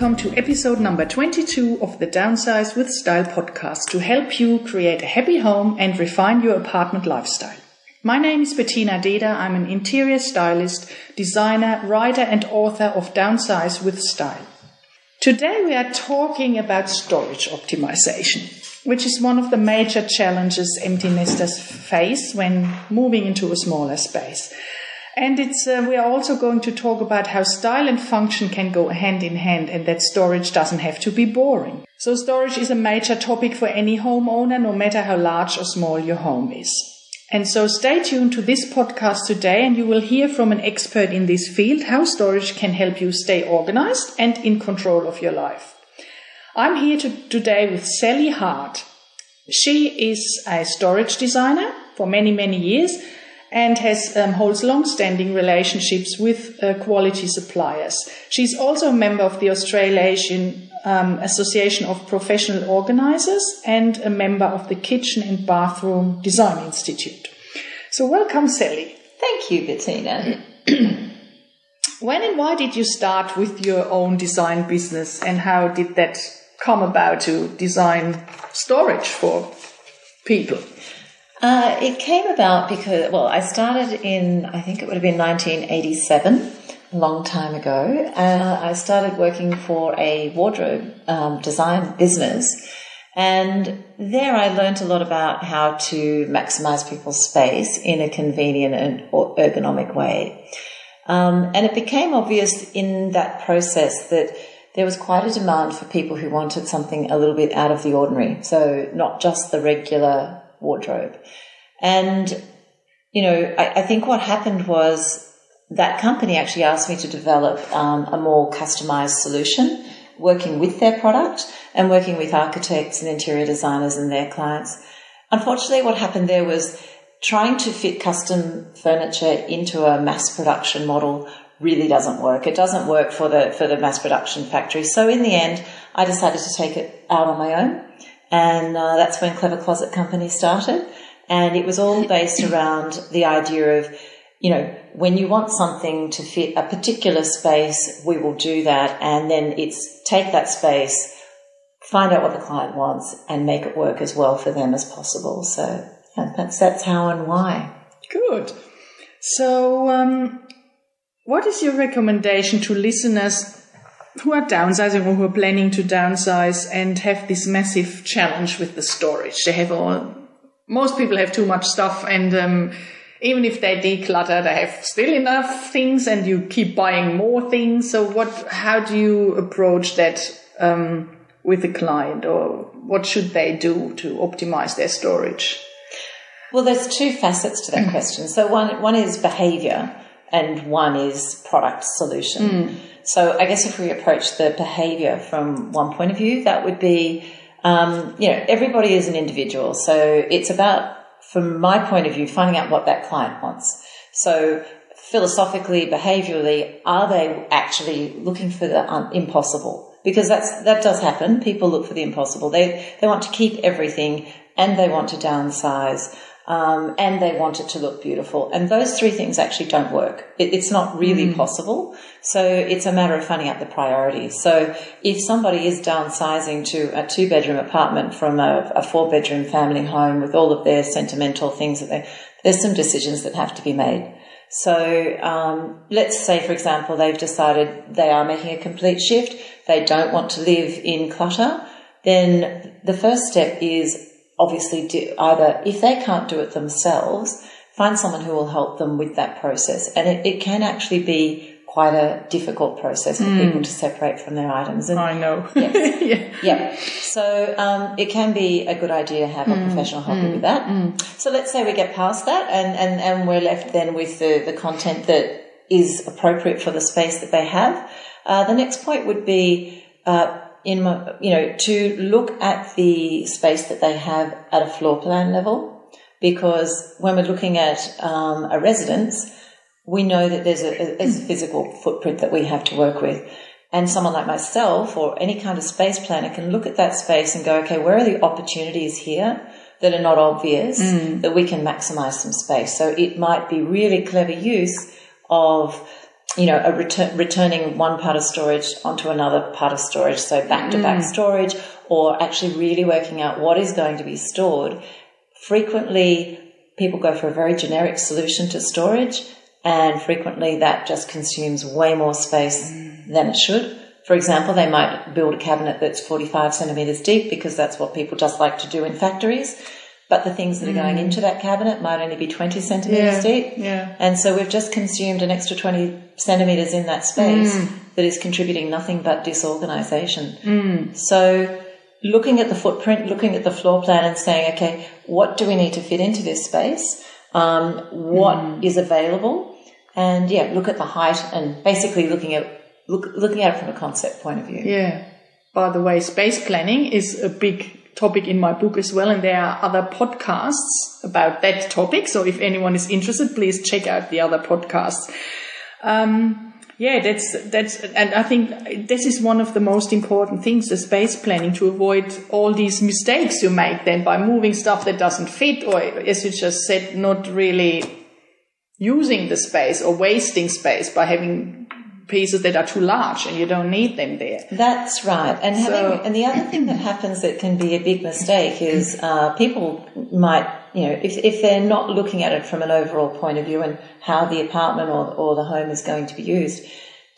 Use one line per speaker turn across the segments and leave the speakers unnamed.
welcome to episode number 22 of the Downsize with Style podcast to help you create a happy home and refine your apartment lifestyle. My name is Bettina Deda. I'm an interior stylist, designer, writer, and author of Downsize with Style. Today we are talking about storage optimization, which is one of the major challenges empty nesters face when moving into a smaller space. And it's, uh, we are also going to talk about how style and function can go hand in hand and that storage doesn't have to be boring. So storage is a major topic for any homeowner, no matter how large or small your home is. And so stay tuned to this podcast today and you will hear from an expert in this field how storage can help you stay organized and in control of your life. I'm here to, today with Sally Hart. She is a storage designer for many, many years and has um, holds long-standing relationships with uh, quality suppliers. She's also a member of the Australasian um, Association of Professional Organisers and a member of the Kitchen and Bathroom Design Institute. So, welcome, Sally.
Thank you, Bettina.
when and why did you start with your own design business, and how did that come about to design storage for people?
Uh, it came about because, well, I started in, I think it would have been 1987, a long time ago. Uh, I started working for a wardrobe um, design business. And there I learned a lot about how to maximize people's space in a convenient and ergonomic way. Um, and it became obvious in that process that there was quite a demand for people who wanted something a little bit out of the ordinary. So not just the regular wardrobe. And, you know, I, I think what happened was that company actually asked me to develop um, a more customized solution, working with their product and working with architects and interior designers and their clients. Unfortunately, what happened there was trying to fit custom furniture into a mass production model really doesn't work. It doesn't work for the for the mass production factory. So in the end, I decided to take it out on my own and uh, that's when Clever Closet Company started. And it was all based around the idea of, you know, when you want something to fit a particular space, we will do that. And then it's take that space, find out what the client wants and make it work as well for them as possible. So yeah, that's, that's how and why.
Good. So, um, what is your recommendation to listeners who are downsizing or who are planning to downsize and have this massive challenge with the storage. They have all, most people have too much stuff and, um, even if they declutter, they have still enough things and you keep buying more things. So what, how do you approach that, um, with a client or what should they do to optimize their storage?
Well, there's two facets to that mm. question. So one, one is behavior and one is product solution. Mm. So I guess if we approach the behavior from one point of view, that would be, um, you know, everybody is an individual. So it's about, from my point of view, finding out what that client wants. So philosophically, behaviorally, are they actually looking for the un- impossible? Because that's, that does happen. People look for the impossible. They, they want to keep everything and they want to downsize um, and they want it to look beautiful. And those three things actually don't work. It, it's not really mm. possible. So it's a matter of finding out the priorities. So if somebody is downsizing to a two bedroom apartment from a, a four bedroom family home with all of their sentimental things that they, there's some decisions that have to be made. So um, let's say, for example, they've decided they are making a complete shift. They don't want to live in clutter. Then the first step is obviously do either if they can't do it themselves, find someone who will help them with that process. And it, it can actually be quite a difficult process for mm. people to separate from their items.
And, I know.
Yes. yeah. yeah. So um, it can be a good idea to have mm. a professional help mm. with that. Mm. So let's say we get past that and, and, and we're left then with the, the content that is appropriate for the space that they have. Uh, the next point would be uh, in my, you know, to look at the space that they have at a floor plan level, because when we're looking at um, a residence, we know that there's a, there's a physical footprint that we have to work with. And someone like myself or any kind of space planner can look at that space and go, okay, where are the opportunities here that are not obvious mm. that we can maximize some space? So it might be really clever use of you know, a return, returning one part of storage onto another part of storage, so back to back mm. storage, or actually really working out what is going to be stored. Frequently, people go for a very generic solution to storage, and frequently that just consumes way more space mm. than it should. For example, they might build a cabinet that's 45 centimeters deep because that's what people just like to do in factories. But the things that are going into that cabinet might only be 20 centimeters
Yeah,
deep.
yeah.
And so we've just consumed an extra 20 centimeters in that space
Mm.
that is contributing nothing but disorganization.
Mm.
So looking at the footprint, looking at the floor plan and saying, okay, what do we need to fit into this space? Um, what is available? And yeah, look at the height and basically looking at, look, looking at it from a concept point of view.
Yeah. By the way, space planning is a big topic in my book as well, and there are other podcasts about that topic. So if anyone is interested, please check out the other podcasts. Um, yeah, that's that's, and I think this is one of the most important things: the space planning to avoid all these mistakes you make then by moving stuff that doesn't fit, or as you just said, not really using the space or wasting space by having pieces that are too large and you don't need them there.
That's right. And having,
So-
and the other thing that happens that can be a big mistake is uh, people might, you know, if, if they're not looking at it from an overall point of view and how the apartment or, or the home is going to be used,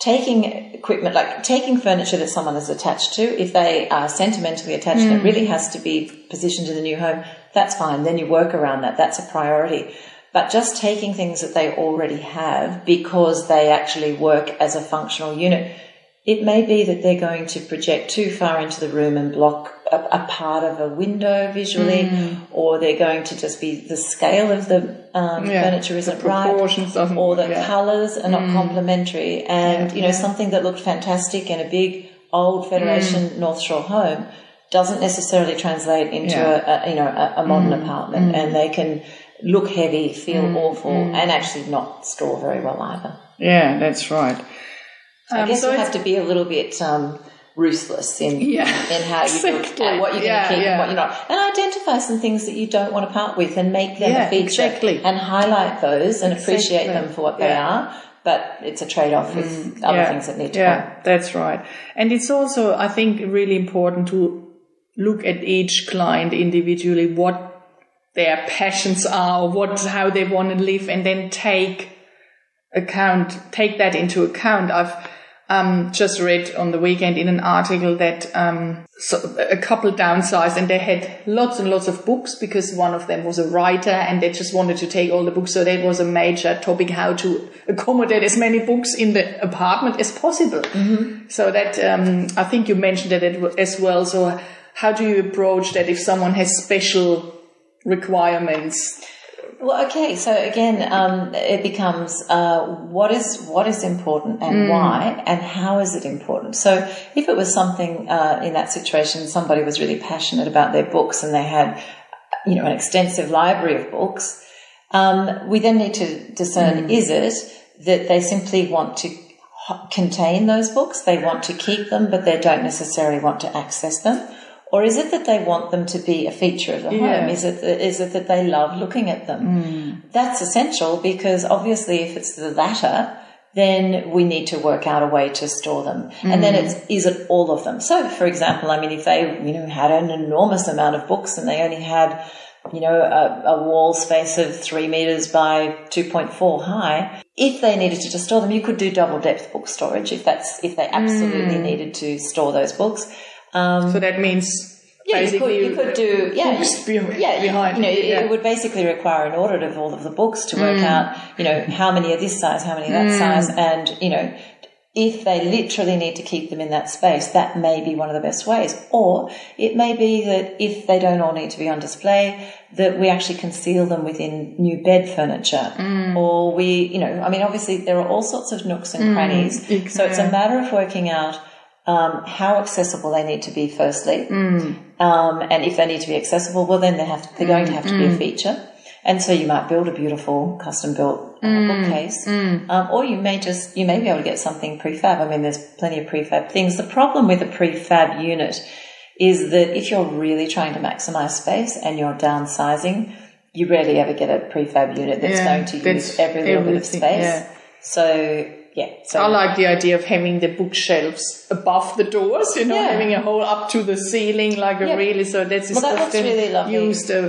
taking equipment, like taking furniture that someone is attached to, if they are sentimentally attached and it really has to be positioned in the new home, that's fine. Then you work around that. That's a priority. But just taking things that they already have because they actually work as a functional unit, it may be that they're going to project too far into the room and block a, a part of a window visually, or they're going to just be the scale of the um,
Yeah,
furniture isn't right, or the
yeah.
colours are not complementary, and
Yeah,
you know something that looked fantastic in a big old Federation North Shore home doesn't necessarily translate into a, a you know a, a modern apartment, and they can look heavy, feel awful, and actually not store very well either.
Yeah, that's right.
I
Um,
guess
so
you have to be a little bit um, ruthless in
Yeah,
in how you look
exactly.
at what you're
Yeah,
going to keep
yeah.
and what you're not, and identify some things that you don't want to part with and make them a feature
exactly.
and highlight those and appreciate them for what they are. But it's a trade off with other
yeah,
things that need to
yeah,
come.
that's right. And it's also, I think, really important to look at each client individually, what their passions are, or what how they want to live, and then take account take that into account. I've um, just read on the weekend in an article that um, so a couple downsized and they had lots and lots of books because one of them was a writer and they just wanted to take all the books. So that was a major topic how to accommodate as many books in the apartment as possible. So that um, I think you mentioned that as well. So how do you approach that if someone has special requirements?
Well, okay. So again, um, it becomes uh, what is what is important and why, and how is it important. So if it was something uh, in that situation, somebody was really passionate about their books and they had, you know, an extensive library of books, um, we then need to discern: is it that they simply want to contain those books, they want to keep them, but they don't necessarily want to access them? Or is it that they want them to be a feature of the
Yeah.
home? Is it that, is it that they love looking at them? Hmm. That's essential because obviously, if it's the latter, then we need to work out a way to store them. And then hmm. it's is it all of them? So, for example, I mean, if they you know had an enormous amount of books and they only had you know a, a wall space of three meters by two point four high, if they needed to just store them, you could do double depth book storage if that's if they absolutely hmm. needed to store those books. Um,
So that means
yeah, you could, you could do yeah, yeah,
behind
You know, it,
yeah.
it would basically require an audit of all of the books to
Mm.
work out, you know, how many are this size, how many are that size, and you know, if they literally need to keep them in that space, that may be one of the best ways. Or it may be that if they don't all need to be on display, that we actually conceal them within new bed furniture,
Mm.
or we, you know, I mean, obviously there are all sorts of nooks and crannies, so it's a matter of working out um, how accessible they need to be, firstly.
Mm.
Um, and if they need to be accessible, well, then they have to, they're going to have to be
Mm.
a feature. And so you might build a beautiful custom built uh,
Mm.
bookcase, um, or you may just you may be able to get something prefab. I mean, there's plenty of prefab things. The problem with a prefab unit is that if you're really trying to maximize space and you're downsizing, you rarely ever get a prefab unit that's
Yeah,
going to use every little bit of space.
yeah.
So yeah. So
I like the idea of having the bookshelves above the doors, you know,
Yeah.
having a hole up to the ceiling, like a
Yeah.
really, so that's
Well, that
often
really lovely.
used a,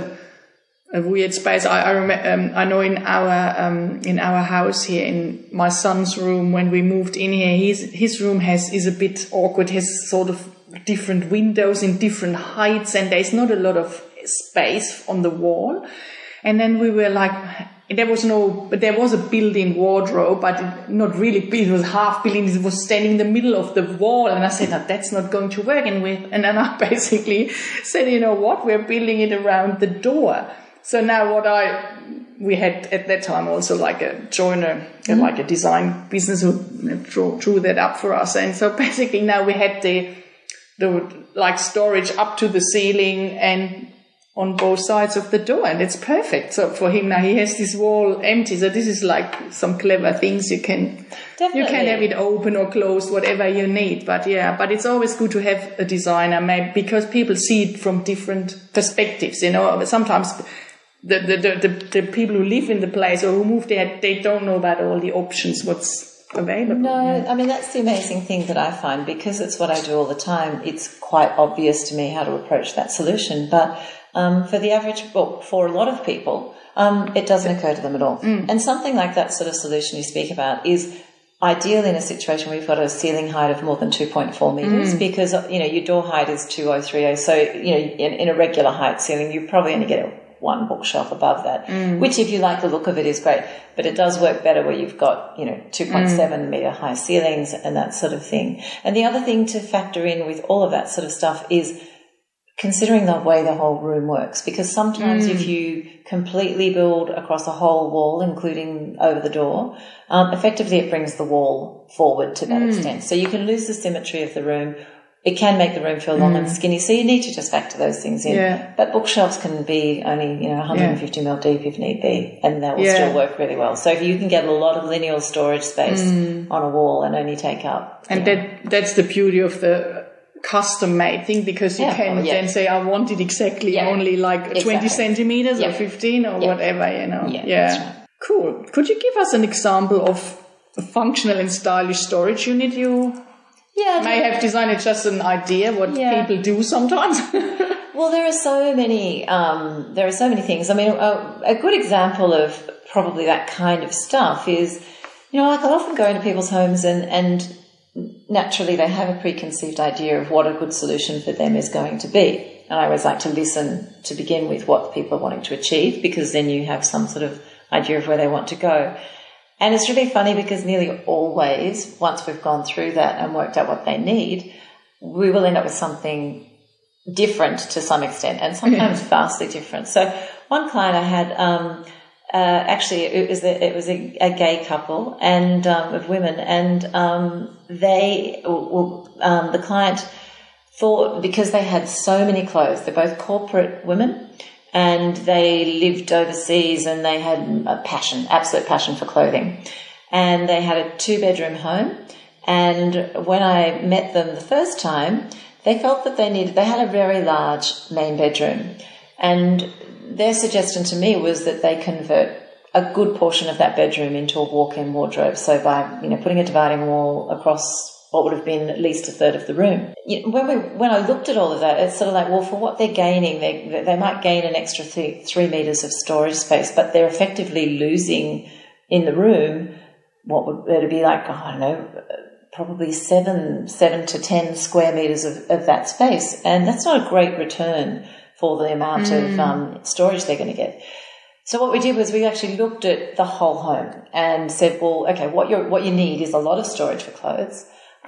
a weird space. I, I remember, um, I know in our, um, in our house here, in my son's room, when we moved in here, his, his room has, is a bit awkward, has sort of different windows in different heights, and there's not a lot of space on the wall. And then we were like, there was no, but there was a built-in wardrobe, but it- not really big. It was half built-in. It was standing in the middle of the wall, and I said, no, that's not going to work. And with and then I basically said, you know what? We're building it around the door. So now what I, we had at that time also like a joiner, mm-hmm. like a design business who drew, drew that up for us. And so basically now we had the, the like storage up to the ceiling and on both sides of the door and it's perfect. So for him now he has this wall empty. So this is like some clever things you can you can have it open or closed whatever you need. But yeah but it's always good to have a designer maybe because people see it from different perspectives you know. Sometimes the, the, the, the, the people who live in the place or who move there they don't know about all the options what's available.
No, I mean that's the amazing thing that I find because it's what I do all the time. It's quite obvious to me how to approach that solution, but um, for the average, well, for a lot of people, um, it doesn't occur to them at all. And something like that sort of solution you speak about is ideal in a situation where you've got a ceiling height of more than 2.4 meters because you know your door height is 2030 so you know in, in a regular height ceiling you probably only get a one bookshelf above that, which if you like the look of it is great, but it does work better where you've got, you know, 2.7 meter high ceilings and that sort of thing. And the other thing to factor in with all of that sort of stuff is considering the way the whole room works, because sometimes if mm. you completely build across a whole wall, including over the door, um, effectively it brings the wall forward to that mm. extent. So you can lose the symmetry of the room. It can make the room feel long and mm. skinny, so you need to just factor those things in.
Yeah.
But bookshelves can be only, you know, 150 mil deep if need be, and that will
Yeah.
still work really well. So if you can get a lot of lineal storage space on a wall and only take up,
And that that's the beauty of the custom made thing because you
Yeah,
can
oh, yeah.
then say I want it exactly
Yeah,
only like 20
exactly.
centimeters or 15 or whatever, you know.
Yeah, right.
Cool. Could you give us an example of a functional and stylish storage unit you
yeah,
may have designed? It's just an idea what people do sometimes.
Well, there are so many. Um, there are so many things. I mean, a, a good example of probably that kind of stuff is, you know, like I'll often go into people's homes and and naturally they have a preconceived idea of what a good solution for them is going to be. And I always like to listen to begin with what people are wanting to achieve because then you have some sort of idea of where they want to go. And it's really funny because nearly always, once we've gone through that and worked out what they need, we will end up with something different to some extent and sometimes vastly different. So one client I had, um, uh, actually it was a, it was a, a gay couple and um, of women and um, they well, um, the client thought because they had so many clothes they're both corporate women and they lived overseas and they had a passion absolute passion for clothing. And they had a two bedroom home and when I met them the first time they felt that they needed they had a very large main bedroom and their suggestion to me was that they convert a good portion of that bedroom into a walk-in wardrobe. So by you know putting a dividing wall across what would have been at least a third of the room. You know, when we when I looked at all of that, it's sort of like, well, for what they're gaining, they they might gain an extra th- three meters of storage space, but they're effectively losing in the room what would there be like I don't know probably seven seven to ten square meters of, of that space, and that's not a great return for the amount of um, storage they're going to get. So what we did was we actually looked at the whole home and said, well, okay, what you what you need is a lot of storage for clothes,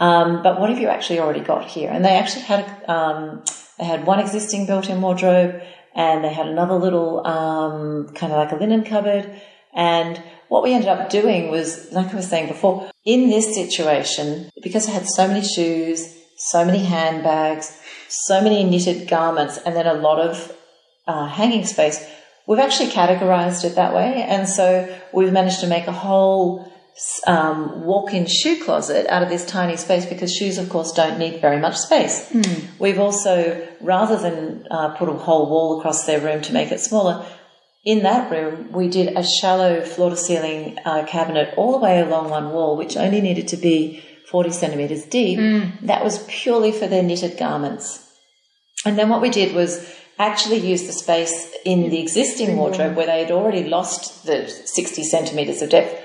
um, but what have you actually already got here? And they actually had um, they had one existing built-in wardrobe, and they had another little um, kind of like a linen cupboard. And what we ended up doing was, like I was saying before, in this situation, because I had so many shoes, so many handbags, so many knitted garments, and then a lot of uh, hanging space, we've actually categorized it that way. And so we've managed to make a whole um, walk-in shoe closet out of this tiny space because shoes, of course, don't need very much space. We've also, rather than uh, put a whole wall across their room to make it smaller, in that room, we did a shallow floor to ceiling uh, cabinet all the way along one wall, which only needed to be 40 centimeters deep. Mm. That was purely for their knitted garments. And then what we did was actually use the space in the existing wardrobe where they had already lost the 60 centimeters of depth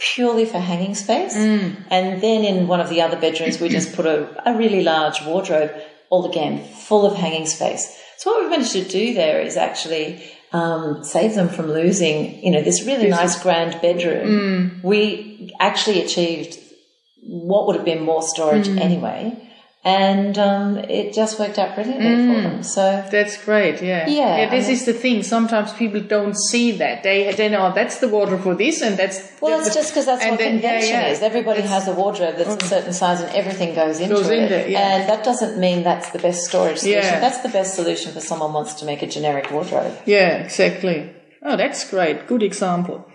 purely for hanging space. Mm. And then in one of the other bedrooms, we just put a, a really large wardrobe, all again full of hanging space. So what we've managed to do there is actually um, save them from losing, you know, this really nice grand bedroom. Mm. We actually achieved what would have been more storage anyway. And um, it just worked out brilliantly for them. So
That's great, yeah.
Yeah,
this
and
is the thing. Sometimes people don't see that. They they know that's the wardrobe for this and that's
Well,
that's
it's just because that's what
then-
convention
yeah.
is. Everybody has a wardrobe that's a certain size and everything goes into
Goes
it.
in there, yeah.
And that doesn't mean that's the best storage solution.
Yeah.
That's the best solution for someone wants to make a generic wardrobe.
Yeah, exactly. Oh, that's great. Good example.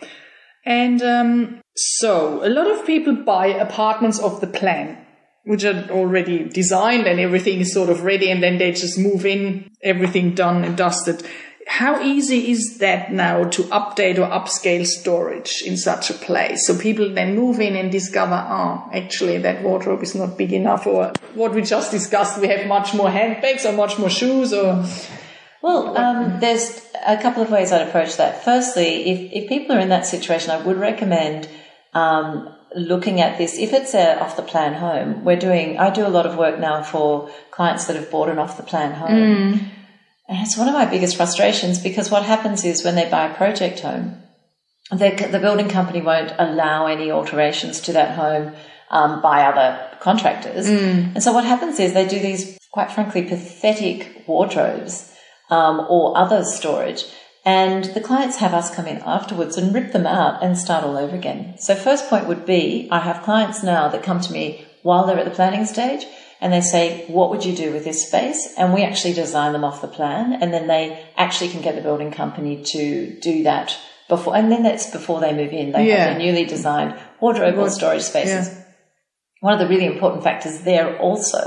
And um, so, a lot of people buy apartments off the plan, which are already designed and everything is sort of ready, and then they just move in, everything done and dusted. How easy is that now to update or upscale storage in such a place? So people then move in and discover, oh, actually that wardrobe is not big enough, or what we just discussed, we have much more handbags or much more shoes, or
Well, um, there's a couple of ways I'd approach that. Firstly, if, if people are in that situation, I would recommend um, looking at this. If it's a off the plan home, we're doing. I do a lot of work now for clients that have bought an off the plan home, and it's one of my biggest frustrations because what happens is when they buy a project home, the, the building company won't allow any alterations to that home um, by other contractors. And so what happens is they do these, quite frankly, pathetic wardrobes um, or other storage. And the clients have us come in afterwards and rip them out and start all over again. So first point would be, I have clients now that come to me while they're at the planning stage and they say, what would you do with this space? And we actually design them off the plan and then they actually can get the building company to do that before, and then that's before they move in. They
Yeah.
have their newly designed wardrobe or storage spaces.
yeah.
One of the really important factors there also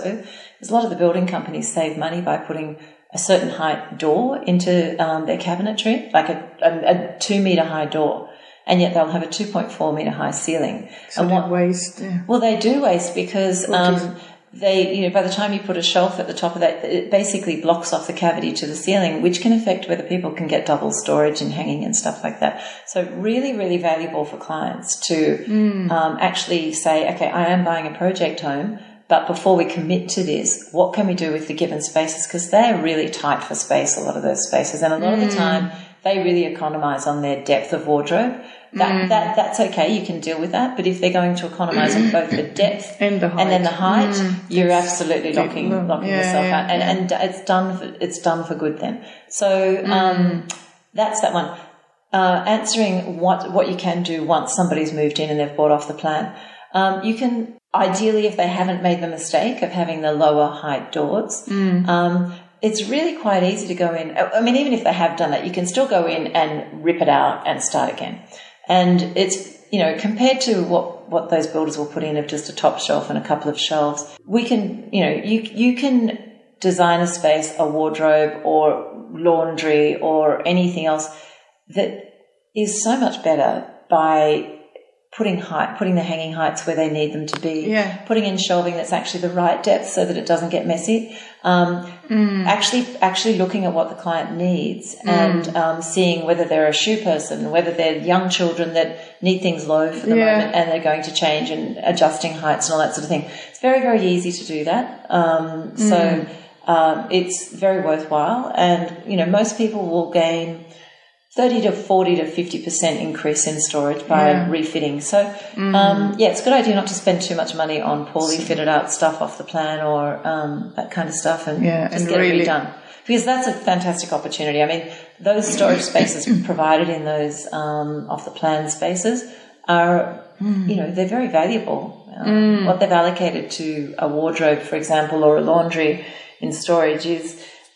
is a lot of the building companies save money by putting a certain height door into um, their cabinetry, like a, a, a two meter high door, and yet they'll have a 2.4 meter high ceiling.
so
and
that waste. Yeah.
well, they do waste because um, they, you know, by the time you put a shelf at the top of that, it basically blocks off the cavity to the ceiling, which can affect whether people can get double storage and hanging and stuff like that. So, really, really valuable for clients to um, actually say, okay, I am buying a project home. But before we commit to this, what can we do with the given spaces? Because they're really tight for space, a lot of those spaces. And a lot of the time, they really economize on their depth of wardrobe. That, that that's okay. You can deal with that. But if they're going to economize on both the depth
And the
and then the
height.
height, you're absolutely locking
Mm,
locking
yeah,
yourself
yeah,
out, and, and it's done. For, it's done for good then. So um, that's that one. Uh, answering what what you can do once somebody's moved in and they've bought off the plan. Um, you can ideally, if they haven't made the mistake of having the lower height doors, um, it's really quite easy to go in. I mean, even if they have done that, you can still go in and rip it out and start again. And it's, you know, compared to what, what those builders will put in of just a top shelf and a couple of shelves, we can, you know, you, you can design a space, a wardrobe or laundry or anything else that is so much better by putting height, putting the hanging heights where they need them to be,
Yeah.
putting in shelving that's actually the right depth so that it doesn't get messy. Um, Actually, actually looking at what the client needs and um, seeing whether they're a shoe person, whether they're young children that need things low for the
Yeah.
moment and they're going to change and adjusting heights and all that sort of thing. It's very, very easy to do that. Um, So um, it's very worthwhile, and you know most people will gain. 30 to 40 to 50% increase in storage by
Yeah.
refitting. So, um, yeah, it's a good idea not to spend too much money on poorly fitted out stuff off the plan or um, that kind of stuff and
Yeah,
just
and
get
really-
it redone. Because that's a fantastic opportunity. I mean, those storage spaces provided in those um, off the plan spaces are,
Mm.
you know, they're very valuable. Um, What they've allocated to a wardrobe, for example, or a laundry in storage is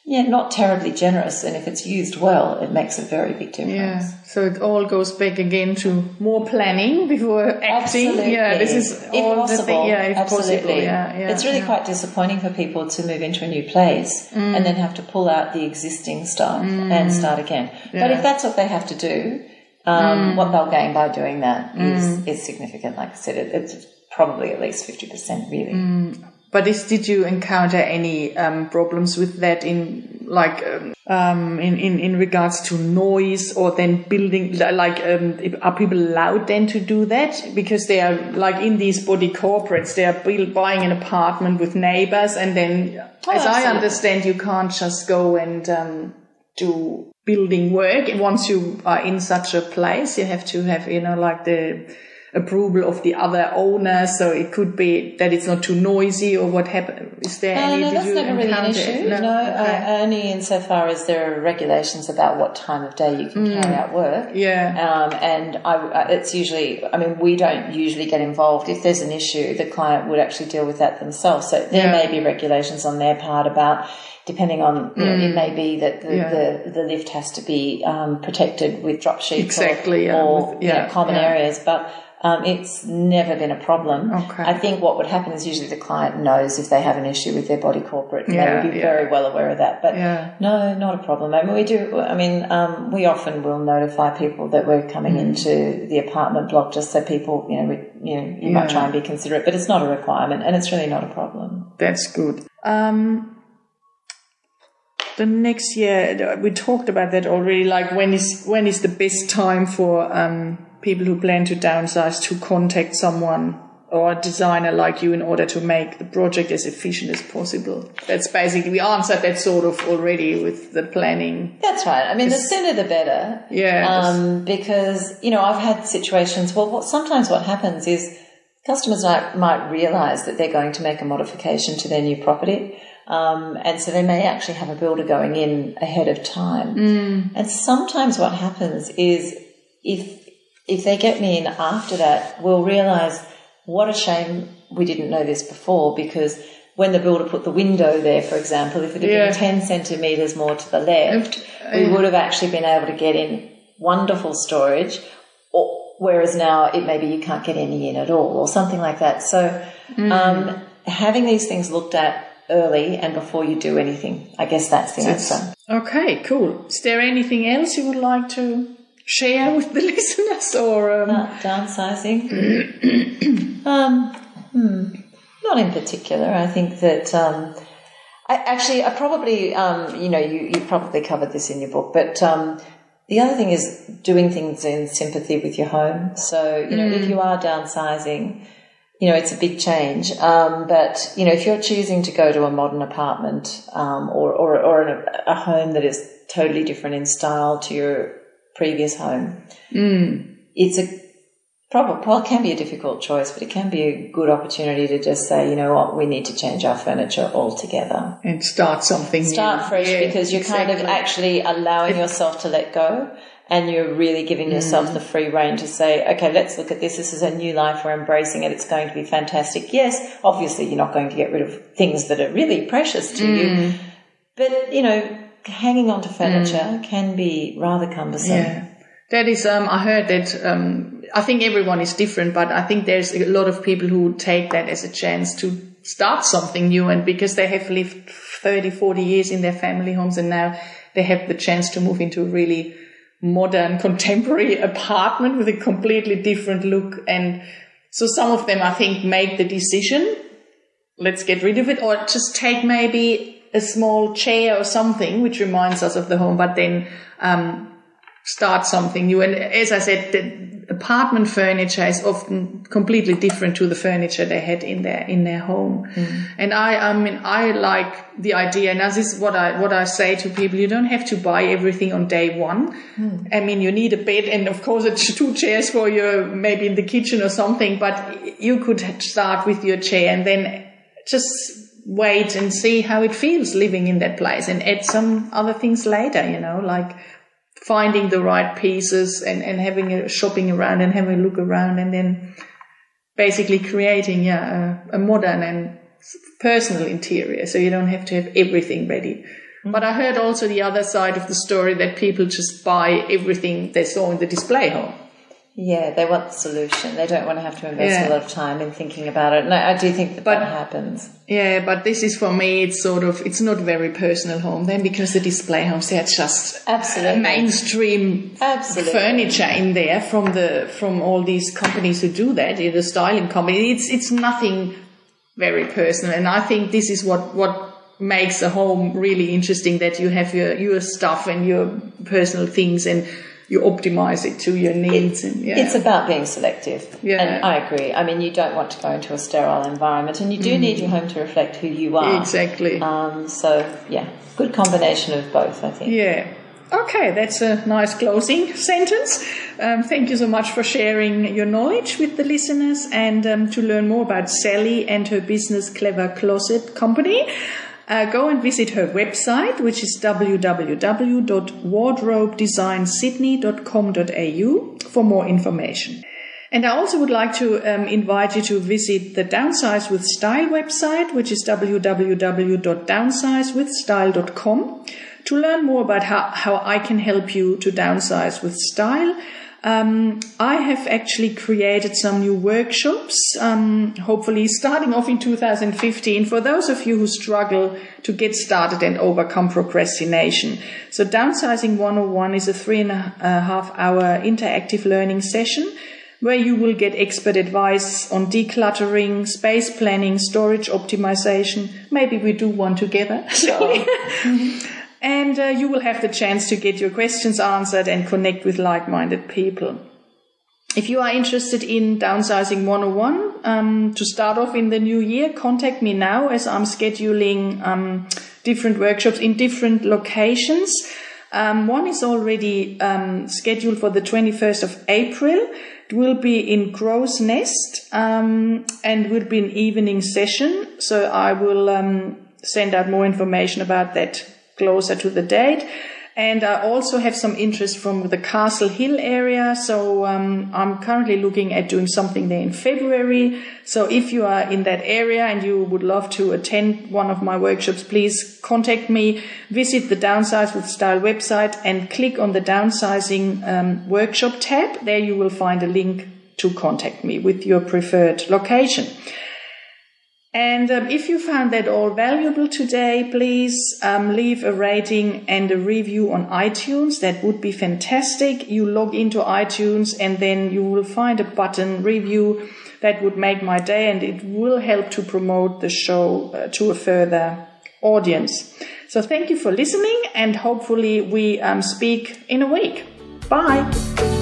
yeah, not terribly generous. And if it's used well, it makes a very big difference.
Yeah. So it all goes back again to more planning before acting.
Absolutely.
Yeah, this is
if
all
possible.
the thing. Yeah, if
absolutely.
possible. Yeah, yeah.
it's really
yeah.
quite disappointing for people to move into a new place
Mm.
and then have to pull out the existing stuff and start again. But
Yeah. Mm.
if that's what they have to do, um, what they'll gain by doing that is is significant. Like I said, it, it's probably at least fifty percent, really.
Mm. But is, did you encounter any um, problems with that in like um, um, in, in in regards to noise or then building like um, are people allowed then to do that? Because they are like in these body corporates they are build, buying an apartment with neighbors and then
Oh,
as I understand you can't just go and um, do building work. Once you are in such a place you have to have you know like the approval of the other owner so it could be that it's not too noisy or what happened is there
Uh,
any
no, that's never really an issue.
it?
No,
Okay.
uh, only insofar as there are regulations about what time of day you can
Mm.
carry out work.
yeah
Um, and I, uh, it's usually, I mean, we don't usually get involved. If there's an issue, the client would actually deal with that themselves. So there
Yeah.
may be regulations on their part about, depending on, you know, it may be that the,
Mm. Yeah.
the, the lift has to be um, protected with drop sheets
Exactly,
or,
yeah,
or
with-
you know, common
yeah.
areas. But um, it's never been a problem.
Okay.
I think what would happen is usually the client knows if they have an issue with their body corporate. and
Yeah,
they would be
yeah.
very well aware of that. But
Yeah.
no, not a problem. I mean, we do. I mean, um, we often will notify people that we're coming
Mm.
into the apartment block, just so people, you know, we, you know, you might try and be considerate, but it's not a requirement, and it's really not a problem.
That's good. Um, the next year we talked about that already. Like when is when is the best time for um, people who plan to downsize to contact someone or a designer like you in order to make the project as efficient as possible? That's basically we answered that sort of already with the planning.
That's right. I mean, the sooner the better.
Yeah.
Um, because you know, I've had situations. Well, what, sometimes what happens is customers might, might realize that they're going to make a modification to their new property. Um, and so they may actually have a builder going in ahead of time. And sometimes what happens is if, if they get me in after that, we'll realize what a shame we didn't know this before because when the builder put the window there, for example, if it had
Yeah.
been 10 centimetres more to the left, we would have actually been able to get in wonderful storage, or, whereas now it maybe you can't get any in at all, or something like that. So, um, having these things looked at early and before you do anything, I guess that's the answer.
Okay, cool. Is there anything else you would like to share with the listeners or? Um,
Uh, downsizing? um, hmm, not in particular. I think that. Um, I, actually, I probably, um, you know, you, you probably covered this in your book, but um, the other thing is doing things in sympathy with your home. So, you know, if you are downsizing, you know, it's a big change. Um, but, you know, if you're choosing to go to a modern apartment um, or, or, or a, a home that is totally different in style to your previous home, mm. it's a probably well, it can be a difficult choice, but it can be a good opportunity to just say, you know what, we need to change our furniture altogether.
and start something new.
Start
new.
fresh
Yeah,
because you're kind of actually allowing yourself to let go. And you're really giving yourself mm. the free rein to say, okay, let's look at this. This is a new life. We're embracing it. It's going to be fantastic. Yes, obviously you're not going to get rid of things that are really precious to you. Mm. But, you know, hanging on to furniture can be rather cumbersome.
Yeah. That is, um, I heard that, um, I think everyone is different, but I think there's a lot of people who take that as a chance to start something new and because they have lived 30, 40 years in their family homes and now they have the chance to move into a really modern, contemporary apartment with a completely different look. And so some of them, I think, make the decision, let's get rid of it or just take maybe a small chair or something, which reminds us of the home, but then, um, start something new. And as I said, the apartment furniture is often completely different to the furniture they had in their in their home. And I, I mean, I like the idea. And this is what I what I say to people: you don't have to buy everything on day one. I mean, you need a bed and of course it's two chairs for your maybe in the kitchen or something. But you could start with your chair and then just wait and see how it feels living in that place and add some other things later. You know, like finding the right pieces and, and having a shopping around and having a look around and then basically creating yeah a, a modern and personal interior so you don't have to have everything ready mm. But I heard also the other side of the story that people just buy everything they saw in the display home.
Yeah, they want the solution. They don't want to have to invest
Yeah.
a lot of time in thinking about it. And I, I do think that
But-
that happens.
Yeah, but this is for me, it's sort of, it's not very personal home then because the display homes, they're just
Absolutely.
mainstream
Absolutely.
furniture in there from the, from all these companies who do that, the styling company. It's, it's nothing very personal. And I think this is what, what makes a home really interesting that you have your, your stuff and your personal things and you optimize it to your needs. and yeah.
It's about being selective.
Yeah.
And I agree. I mean, you don't want to go into a sterile environment and you do need your home to reflect who you are.
Mm. Exactly.
Um, so, yeah, good combination of both, I think.
Yeah. Okay, that's a nice closing sentence. Um, thank you so much for sharing your knowledge with the listeners. And um, to learn more about Sally and her business Clever Closet Company, uh, go and visit her website, which is www.wardrobedesignSydney.com.au for more information. And I also would like to um, invite you to visit the Downsize with Style website, which is www.downsizewithstyle.com to learn more about how, how I can help you to downsize with style. Um, I have actually created some new workshops, um, hopefully starting off in 2015 for those of you who struggle to get started and overcome procrastination. So Downsizing 101 is a three and a half hour interactive learning session where you will get expert advice on decluttering, space planning, storage optimization. Maybe we do one together. and uh, you will have the chance to get your questions answered and connect with like-minded people. If you are interested in Downsizing 101 um, to start off in the new year, contact me now as I'm scheduling um, different workshops in different locations. Um, one is already um, scheduled for the 21st of April. It will be in Crow's Nest um, and will be an evening session. So I will um, send out more information about that closer to the date. And I also have some interest from the Castle Hill area. So um, I'm currently looking at doing something there in February. So if you are in that area and you would love to attend one of my workshops, please contact me. Visit the Downsize with Style website and click on the Downsizing um, Workshop tab. There you will find a link to contact me with your preferred location. And um, if you found that all valuable today, please um, leave a rating and a review on iTunes. That would be fantastic. You log into iTunes and then you will find a button review that would make my day and it will help to promote the show uh, to a further audience. So thank you for listening and hopefully we um, speak in a week. Bye.